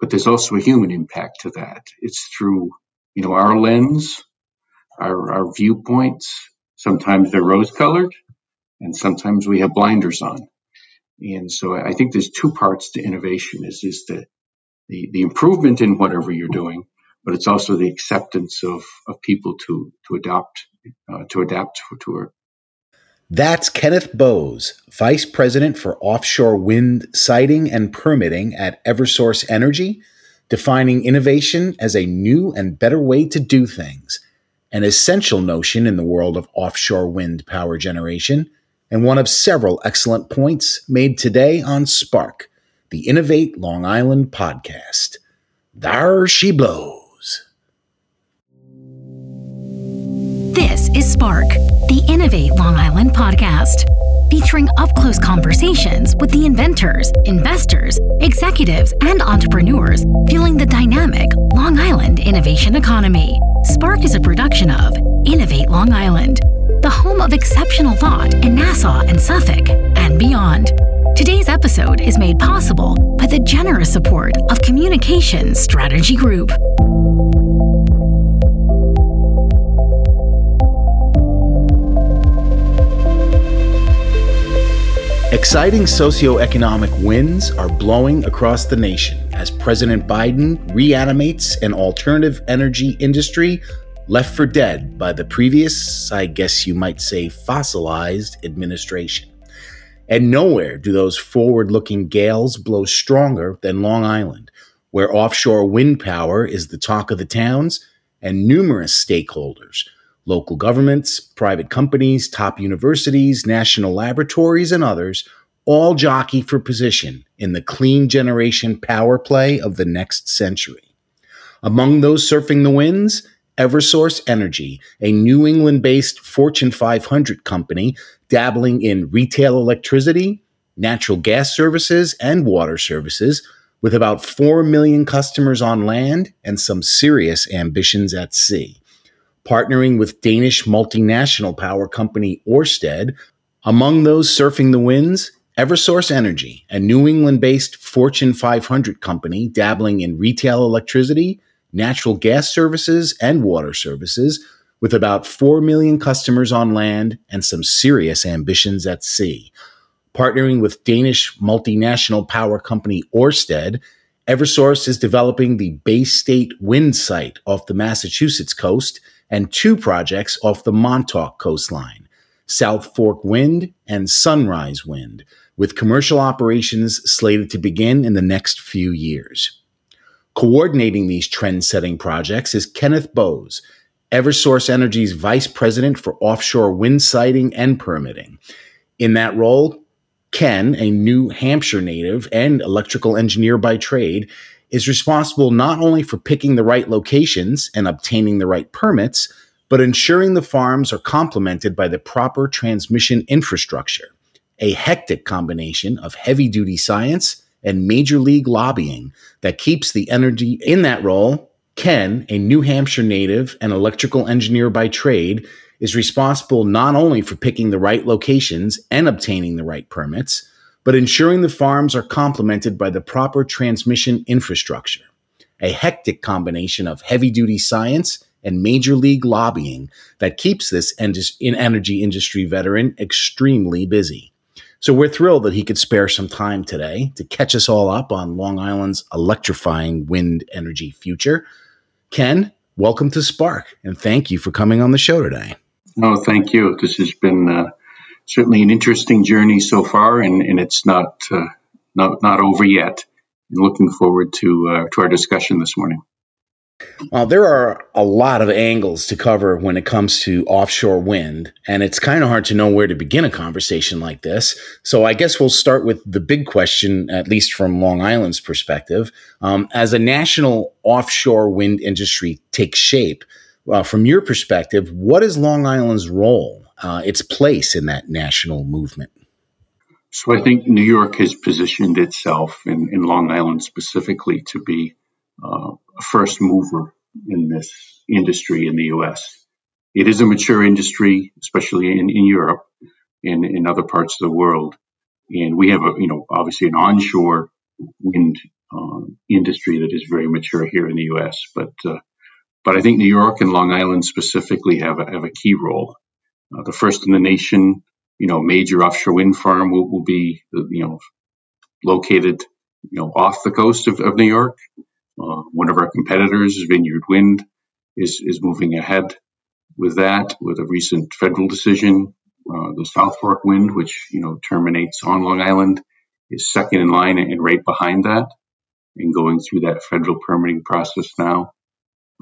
but there's also a human impact to that. It's through, you know, our lens, our, our viewpoints. Sometimes they're rose colored and sometimes we have blinders on. And so I think there's two parts to innovation is, is the, the, the improvement in whatever you're doing, but it's also the acceptance of, of people to, to adopt, uh, to adapt to, to. That's Kenneth Bowes, Vice President for Offshore Wind Siting and Permitting at Eversource Energy, defining innovation as a new and better way to do things, an essential notion in the world of offshore wind power generation, and one of several excellent points made today on Spark, the Innovate Long Island podcast. There she blows. Is Spark, the Innovate Long Island podcast, featuring up close conversations with the inventors, investors, executives, and entrepreneurs fueling the dynamic Long Island innovation economy. Spark is a production of Innovate Long Island, the home of exceptional thought in Nassau and Suffolk and beyond. Today's episode is made possible by the generous support of Communication Strategy Group. Exciting socioeconomic winds are blowing across the nation as President Biden reanimates an alternative energy industry left for dead by the previous, I guess you might say, fossilized administration. And nowhere do those forward looking gales blow stronger than Long Island, where offshore wind power is the talk of the towns and numerous stakeholders Local governments, private companies, top universities, national laboratories, and others all jockey for position in the clean generation power play of the next century. Among those surfing the winds, Eversource Energy, a New England based Fortune 500 company dabbling in retail electricity, natural gas services, and water services, with about 4 million customers on land and some serious ambitions at sea partnering with Danish multinational power company Ørsted. Among those surfing the winds, Eversource Energy, a New England based Fortune 500 company dabbling in retail electricity, natural gas services, and water services, with about 4 million customers on land and some serious ambitions at sea. Partnering with Danish multinational power company Ørsted, Eversource is developing the Bay State wind site off the Massachusetts coast and two projects off the Montauk coastline South Fork Wind and Sunrise Wind, with commercial operations slated to begin in the next few years. Coordinating these trend setting projects is Kenneth Bowes, Eversource Energy's Vice President for Offshore Wind Siting and Permitting. In that role, Ken, a New Hampshire native and electrical engineer by trade, is responsible not only for picking the right locations and obtaining the right permits, but ensuring the farms are complemented by the proper transmission infrastructure, a hectic combination of heavy duty science and major league lobbying that keeps the energy in that role. Ken, a New Hampshire native and electrical engineer by trade, is responsible not only for picking the right locations and obtaining the right permits, but ensuring the farms are complemented by the proper transmission infrastructure. A hectic combination of heavy duty science and major league lobbying that keeps this energy industry veteran extremely busy. So we're thrilled that he could spare some time today to catch us all up on Long Island's electrifying wind energy future. Ken, welcome to Spark, and thank you for coming on the show today. Oh, thank you. This has been uh, certainly an interesting journey so far, and, and it's not uh, not not over yet. Looking forward to uh, to our discussion this morning. Well, there are a lot of angles to cover when it comes to offshore wind, and it's kind of hard to know where to begin a conversation like this. So, I guess we'll start with the big question, at least from Long Island's perspective. Um, as a national offshore wind industry takes shape, uh, from your perspective, what is Long Island's role uh, its place in that national movement? So I think New York has positioned itself in, in Long Island specifically to be uh, a first mover in this industry in the U.S. It is a mature industry, especially in, in Europe and in other parts of the world. And we have a, you know, obviously an onshore wind um, industry that is very mature here in the U.S. But uh, but I think New York and Long Island specifically have a, have a key role. Uh, the first in the nation, you know, major offshore wind farm will, will be you know located you know off the coast of, of New York. Uh, one of our competitors, Vineyard Wind, is is moving ahead with that with a recent federal decision. Uh, the South Fork Wind, which you know terminates on Long Island, is second in line and right behind that and going through that federal permitting process now.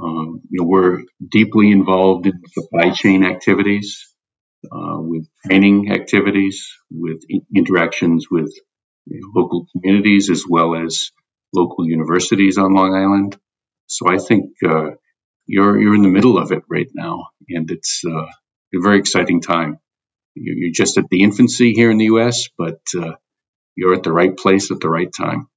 Um, you know, we're deeply involved in supply chain activities, uh, with training activities, with interactions with you know, local communities as well as local universities on Long Island. So I think uh, you're you're in the middle of it right now, and it's uh, a very exciting time. You're just at the infancy here in the U.S., but uh, you're at the right place at the right time.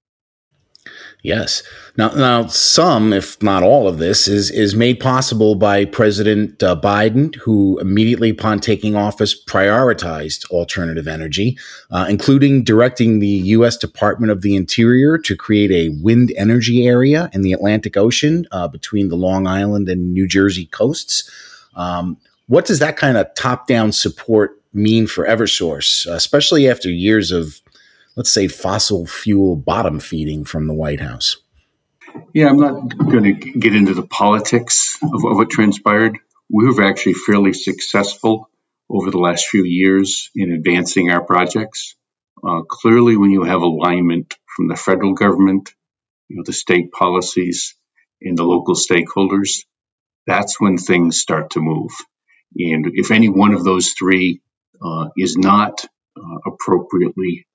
Yes. Now, now, some, if not all of this, is is made possible by President uh, Biden, who immediately upon taking office prioritized alternative energy, uh, including directing the U.S. Department of the Interior to create a wind energy area in the Atlantic Ocean uh, between the Long Island and New Jersey coasts. Um, what does that kind of top down support mean for EverSource, especially after years of let's say, fossil fuel bottom feeding from the White House? Yeah, I'm not going to get into the politics of, what transpired. We were actually fairly successful over the last few years in advancing our projects. Uh, clearly, when you have alignment from the federal government, you know, the state policies, and the local stakeholders, that's when things start to move. And if any one of those three uh, is not uh, appropriately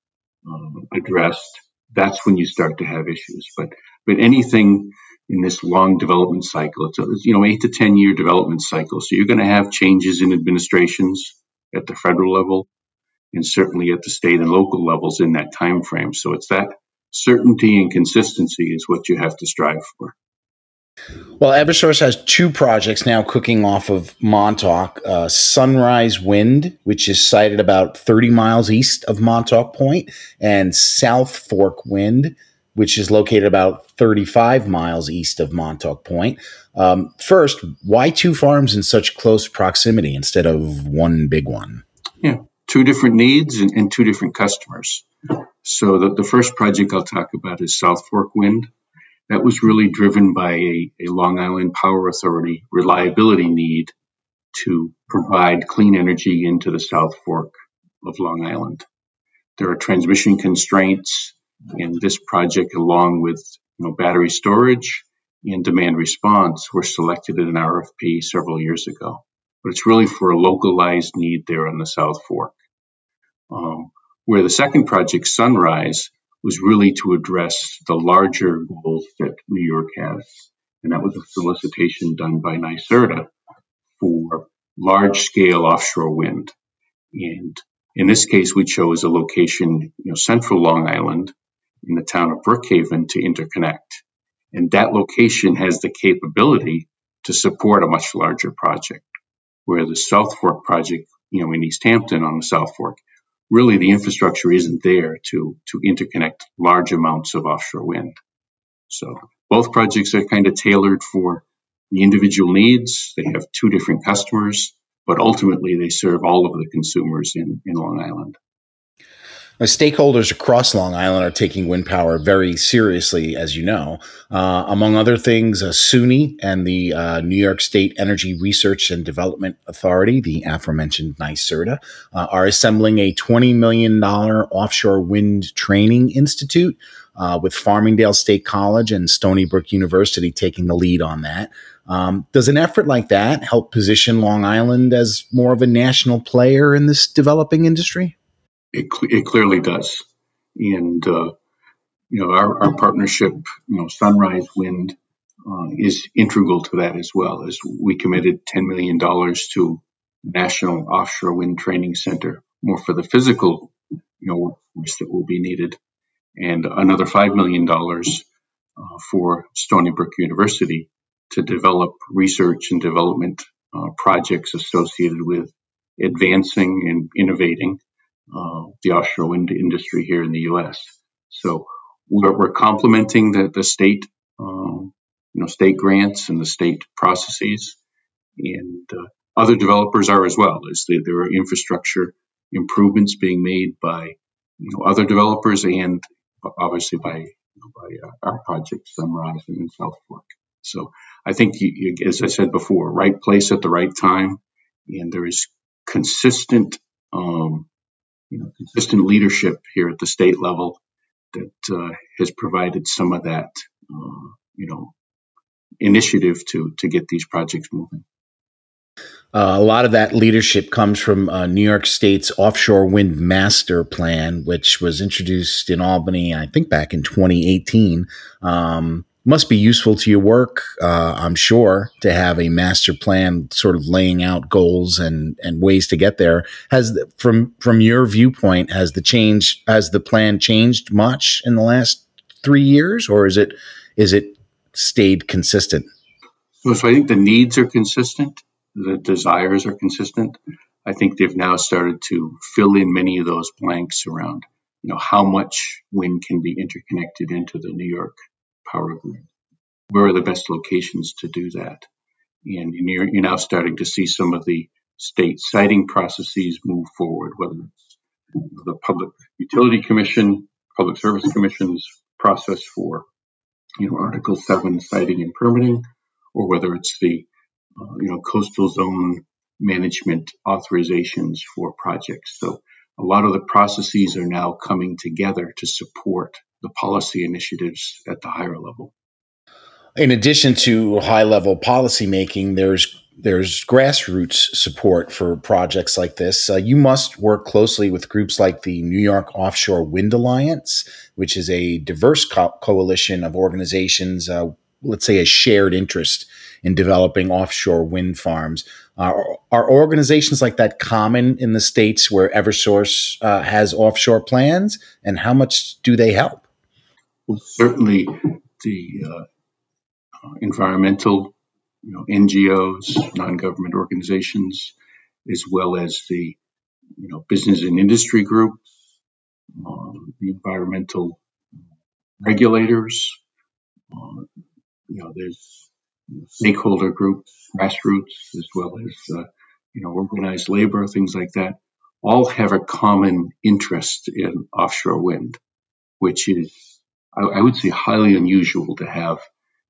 um, addressed, that's when you start to have issues. But but anything in this long development cycle, it's a you know eight to ten year development cycle. So you're going to have changes in administrations at the federal level, and certainly at the state and local levels in that time frame. So it's that certainty and consistency is what you have to strive for. Well, Eversource has two projects now cooking off of Montauk uh, Sunrise Wind, which is sited about 30 miles east of Montauk Point, and South Fork Wind, which is located about 35 miles east of Montauk Point. Um, first, why two farms in such close proximity instead of one big one? Yeah, two different needs and, and two different customers. So, the, the first project I'll talk about is South Fork Wind that was really driven by a, a Long Island Power Authority reliability need to provide clean energy into the South Fork of Long Island. There are transmission constraints, and this project, along with you know, battery storage and demand response, were selected in an RFP several years ago. But it's really for a localized need there on the South Fork. Um, where the second project, Sunrise, was really to address the larger goals that New York has. And that was a solicitation done by NYSERDA for large scale offshore wind. And in this case, we chose a location, you know, central Long Island in the town of Brookhaven to interconnect. And that location has the capability to support a much larger project, where the South Fork project, you know, in East Hampton on the South Fork really the infrastructure isn't there to to interconnect large amounts of offshore wind. So both projects are kind of tailored for the individual needs. They have two different customers, but ultimately they serve all of the consumers in, in Long Island. Now, stakeholders across Long Island are taking wind power very seriously, as you know. Uh, among other things, uh, SUNY and the uh, New York State Energy Research and Development Authority, the aforementioned NYSERDA, uh, are assembling a $20 million offshore wind training institute uh, with Farmingdale State College and Stony Brook University taking the lead on that. Um, does an effort like that help position Long Island as more of a national player in this developing industry? It, it clearly does. And, uh, you know, our, our partnership, you know, Sunrise Wind uh, is integral to that as well. As we committed $10 million to National Offshore Wind Training Center, more for the physical, you know, workforce that will be needed, and another $5 million uh, for Stony Brook University to develop research and development uh, projects associated with advancing and innovating uh, the offshore wind industry here in the U.S. So we're, we're complementing the, the state, um, you know, state grants and the state processes, and uh, other developers are as well. As there are infrastructure improvements being made by you know other developers and obviously by you know, by uh, our project Sunrise and South Fork. So I think, you, as I said before, right place at the right time, and there is consistent, um, you know, consistent leadership here at the state level that uh, has provided some of that, uh, you know, initiative to to get these projects moving. Uh, a lot of that leadership comes from uh, New York State's offshore wind master plan, which was introduced in Albany, I think, back in 2018. Um, must be useful to your work, uh, I'm sure, to have a master plan, sort of laying out goals and and ways to get there. Has from from your viewpoint, has the change has the plan changed much in the last three years, or is it is it stayed consistent? So, so I think the needs are consistent, the desires are consistent. I think they've now started to fill in many of those blanks around, you know, how much wind can be interconnected into the New York power grid. Where are the best locations to do that? And you're, you're now starting to see some of the state siting processes move forward, whether it's the Public Utility Commission, Public Service Commission's process for, you know, Article 7 siting and permitting, or whether it's the, uh, you know, coastal zone management authorizations for projects. So a lot of the processes are now coming together to support the policy initiatives at the higher level. In addition to high level policy making, there's there's grassroots support for projects like this. Uh, you must work closely with groups like the New York Offshore Wind Alliance, which is a diverse co- coalition of organizations, uh, let's say a shared interest in developing offshore wind farms. Uh, are organizations like that common in the states where Eversource uh, has offshore plans, and how much do they help? Well, certainly the uh, uh, environmental, you know, NGOs, non-government organizations, as well as the, you know, business and industry groups, uh, the environmental regulators. Uh, you know, there's stakeholder groups, grassroots, as well as uh, you know, organized labor, things like that. All have a common interest in offshore wind, which is I, I would say highly unusual to have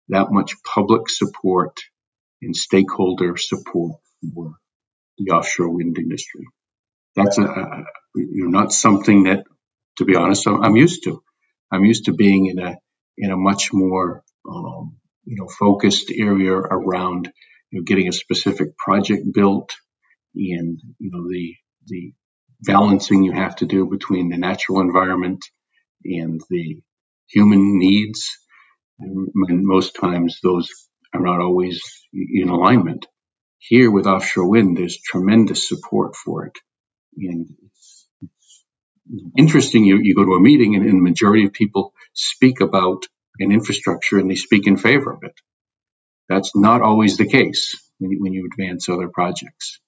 that much public support and stakeholder support for the offshore wind industry. That's a, a you know not something that, to be honest, I'm, used to. I'm used to being in a in a much more um, you know focused area around you know getting a specific project built and you know the the balancing you have to do between the natural environment and the human needs. And most times those are not always in alignment. Here with offshore wind, there's tremendous support for it. And it's, interesting, you, you go to a meeting and, and the majority of people speak about an infrastructure and they speak in favor of it. That's not always the case when you, when you advance other projects.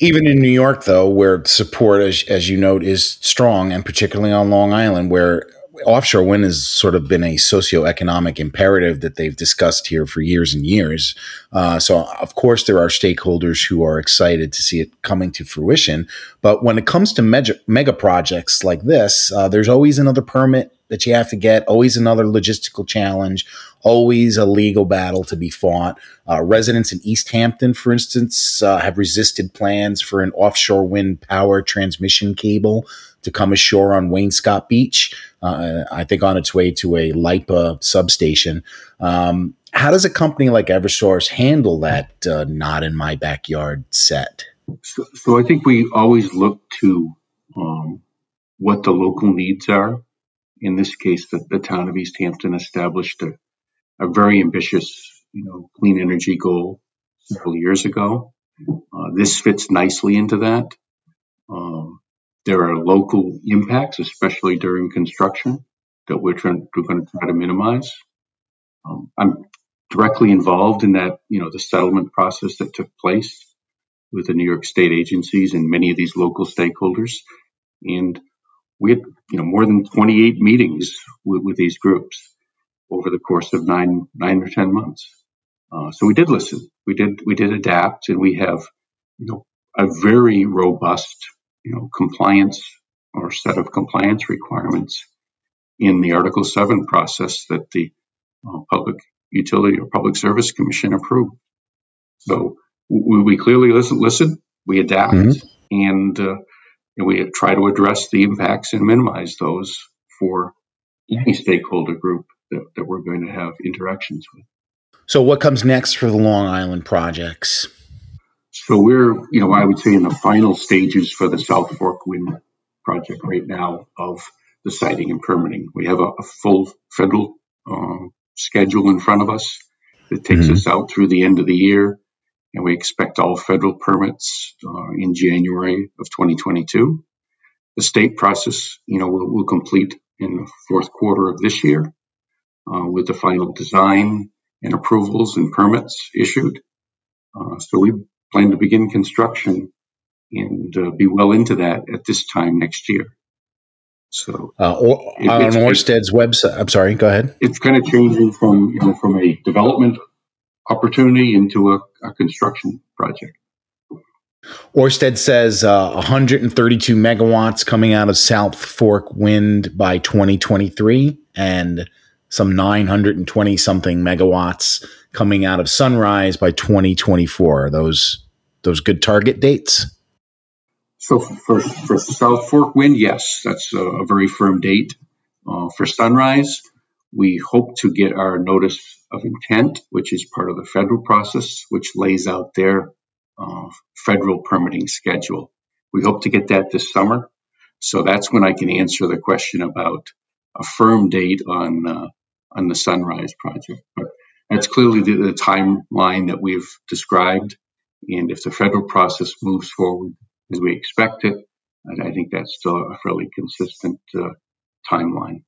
Even in New York, though, where support, as, as you note, is strong, and particularly on Long Island, where offshore wind has sort of been a socioeconomic imperative that they've discussed here for years and years. Uh, so, of course, there are stakeholders who are excited to see it coming to fruition. But when it comes to mega, mega projects like this, uh, there's always another permit that you have to get, always another logistical challenge, always a legal battle to be fought. Uh, residents in East Hampton, for instance, uh, have resisted plans for an offshore wind power transmission cable to come ashore on Wainscott Beach. Uh, I think on its way to a LIPA substation. Um, how does a company like Eversource handle that uh, not in my backyard set? So, so I think we always look to um, what the local needs are. In this case, the, the town of East Hampton established a, a very ambitious, you know, clean energy goal several years ago. Uh, this fits nicely into that. Um, there are local impacts, especially during construction, that we're, trying, we're going to try to minimize. Um, I'm directly involved in that, you know, the settlement process that took place with the New York State agencies and many of these local stakeholders. And we had you know more than 28 meetings with, with these groups over the course of nine nine or ten months. Uh, so we did listen. We did we did adapt, and we have you know a very robust you know compliance or set of compliance requirements in the Article Seven process that the uh, Public Utility or Public Service Commission approved. So we, we clearly listen. Listen, we adapt, mm-hmm. and, uh, and we try to address the impacts and minimize those for any stakeholder group that, that we're going to have interactions with. So, what comes next for the Long Island projects? So, we're, you know, I would say in the final stages for the South Fork Wind project right now of the siting and permitting. We have a, a full federal uh, schedule in front of us that takes mm-hmm. us out through the end of the year, and we expect all federal permits uh, in January of 2022. The state process, you know, will, will complete in the fourth quarter of this year uh, with the final design and approvals and permits issued. Uh, so we plan to begin construction and uh, be well into that at this time next year. So uh, or, it, on Orsted's website, I'm sorry, go ahead. It's kind of changing from you know from a development opportunity into a, a construction project. Orsted says uh, 132 megawatts coming out of South Fork Wind by 2023, and some 920 something megawatts coming out of Sunrise by 2024. Are those those good target dates? So for, for South Fork Wind, yes, that's a, a very firm date. Uh, for Sunrise, we hope to get our notice of intent, which is part of the federal process, which lays out their uh, federal permitting schedule. We hope to get that this summer. So that's when I can answer the question about a firm date on uh, on the Sunrise project. But that's clearly the, the timeline that we've described. And if the federal process moves forward as we expect it, I think that's still a fairly consistent uh, timeline.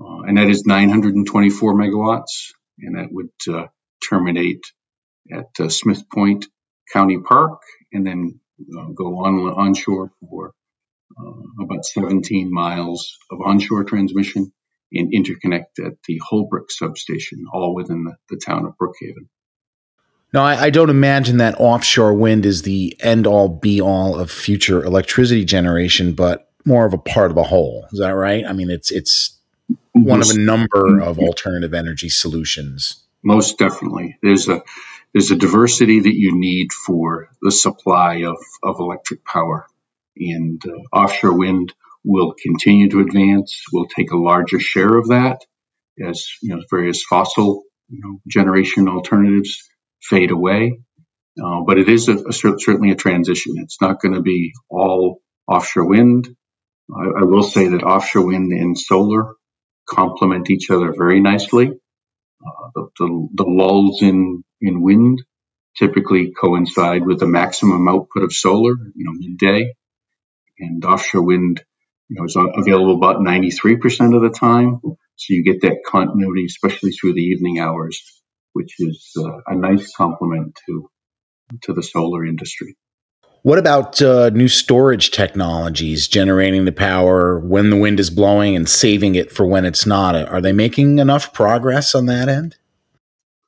Uh, and that is 924 megawatts, and that would uh, terminate at uh, Smith Point County Park and then uh, go on onshore for uh, about 17 miles of onshore transmission and interconnect at the Holbrook substation, all within the, the town of Brookhaven. No, I, I, don't imagine that offshore wind is the end all be all of future electricity generation, but more of a part of a whole. Is that right? I mean, it's it's one of a number of alternative energy solutions. Most definitely, there's a there's a diversity that you need for the supply of of electric power, and uh, offshore wind will continue to advance. We'll take a larger share of that as you know various fossil you know, generation alternatives fade away. Uh, but it is a, a, certainly a transition. It's not going to be all offshore wind. I, I, will say that offshore wind and solar complement each other very nicely. Uh, the, the, the, lulls in, in wind typically coincide with the maximum output of solar, you know, midday. And offshore wind you know, is available about 93% of the time. So you get that continuity, especially through the evening hours, which is uh, a nice complement to to the solar industry. What about uh, new storage technologies generating the power when the wind is blowing and saving it for when it's not? Are they making enough progress on that end?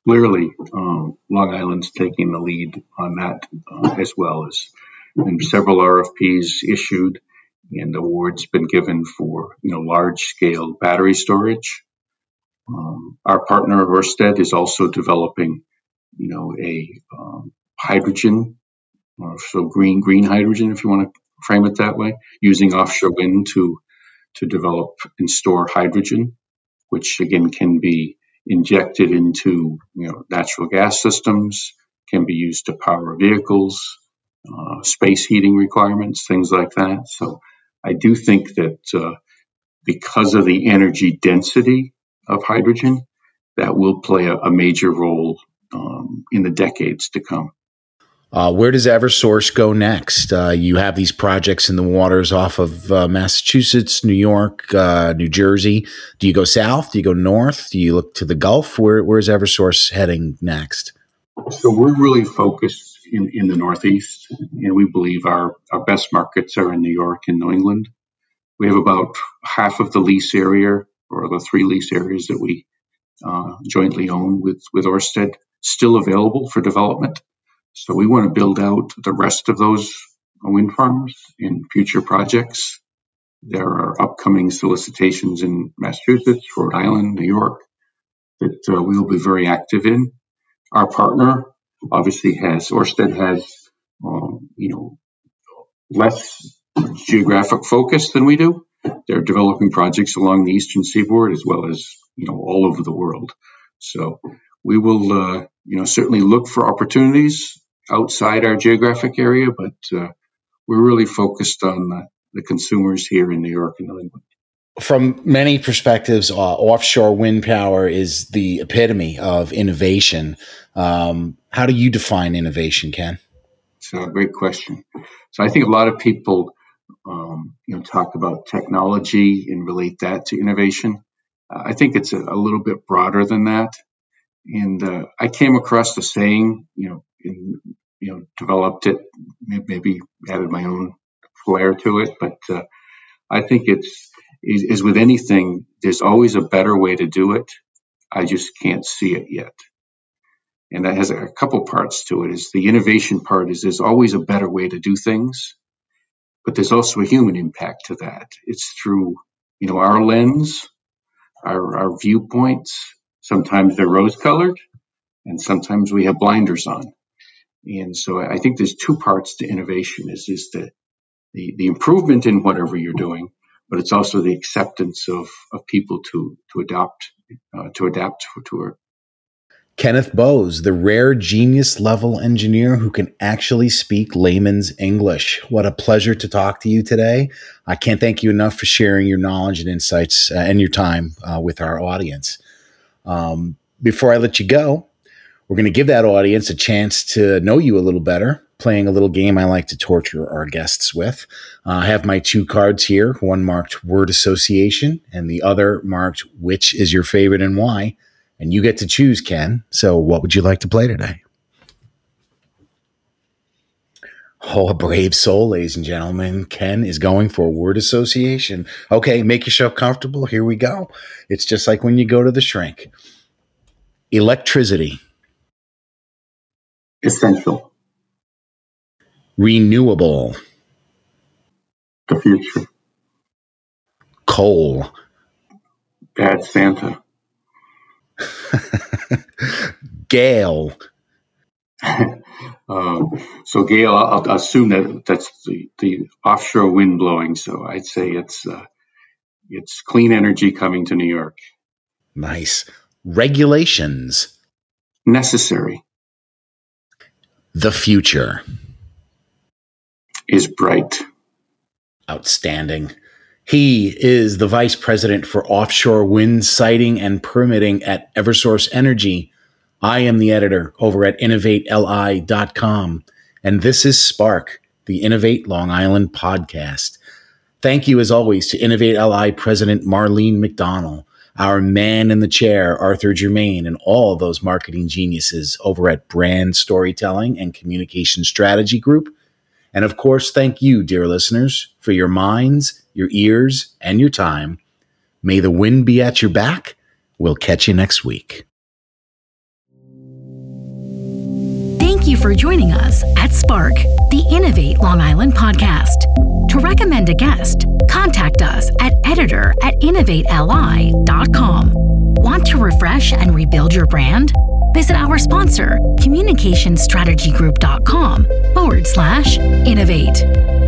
Clearly, um, Long Island's taking the lead on that uh, as well as and several RFPs issued and awards been given for you know large scale battery storage. Um, our partner Ørsted is also developing you know a um, hydrogen, uh, so green green hydrogen if you want to frame it that way, using offshore wind to to develop and store hydrogen, which again can be injected into you know natural gas systems, can be used to power vehicles, uh, space heating requirements, things like that. So I do think that uh, because of the energy density of hydrogen, that will play a, a major role um, in the decades to come. Uh, where does Eversource go next? Uh, you have these projects in the waters off of uh, Massachusetts, New York, uh, New Jersey. Do you go south? Do you go north? Do you look to the Gulf? Where, where's Eversource heading next? So we're really focused in, in the Northeast, and we believe our, our best markets are in New York and New England. we have about half of the lease area or the three lease areas that we uh, jointly own with, with Orsted still available for development. So we want to build out the rest of those wind farms in future projects. There are upcoming solicitations in Massachusetts, Rhode Island, New York that uh, we will be very active in. Our partner obviously has, Orsted has, um, you know, less geographic focus than we do. They're developing projects along the eastern seaboard as well as you know all over the world. So we will uh, you know certainly look for opportunities outside our geographic area, but uh, we're really focused on the, the, consumers here in New York and New England. From many perspectives, uh, offshore wind power is the epitome of innovation. Um, how do you define innovation, Ken? It's a great question. So I think a lot of people um, you know, talk about technology and relate that to innovation. I think it's a, a, little bit broader than that. And uh, I came across the saying, you know, in, you know, developed it, maybe added my own flair to it. But uh, I think it's is with anything, there's always a better way to do it. I just can't see it yet. And that has a couple parts to it. Is the innovation part is there's always a better way to do things but there's also a human impact to that. It's through, you know, our lens, our, our viewpoints. Sometimes they're rose colored and sometimes we have blinders on. And so I think there's two parts to innovation is, is the, the, the improvement in whatever you're doing, but it's also the acceptance of, of people to, to adopt, uh, to adapt to, to Kenneth Bowes, the rare genius level engineer who can actually speak layman's English. What a pleasure to talk to you today. I can't thank you enough for sharing your knowledge and insights uh, and your time uh, with our audience. Um, before I let you go, we're going to give that audience a chance to know you a little better, playing a little game I like to torture our guests with. Uh, I have my two cards here one marked word association, and the other marked which is your favorite and why and you get to choose, Ken. So, what would you like to play today? Oh, a brave soul, ladies and gentlemen. Ken is going for word association. Okay, make yourself comfortable. Here we go. It's just like when you go to the shrink. Electricity. Essential. Renewable. The future. Coal. Bad Santa. Gale. um, so Gale, I'll, I'll, assume that that's the, the offshore wind blowing. So I'd say it's uh, it's clean energy coming to New York. Nice regulations. Necessary. The future is bright. Outstanding. He is the vice president for offshore wind siting and permitting at Eversource Energy. I am the editor over at innovateli.com. And this is Spark, the Innovate Long Island podcast. Thank you, as always, to Innovate LI President Marlene McDonald, our man in the chair, Arthur Germain, and all those marketing geniuses over at Brand Storytelling and Communication Strategy Group. And of course, thank you, dear listeners, for your minds your ears, and your time. May the wind be at your back. We'll catch you next week. Thank you for joining us at Spark, the Innovate Long Island podcast. To recommend a guest, contact us at editor at innovateli.com. Want to refresh and rebuild your brand? Visit our sponsor, communicationstrategygroup.com forward slash innovate.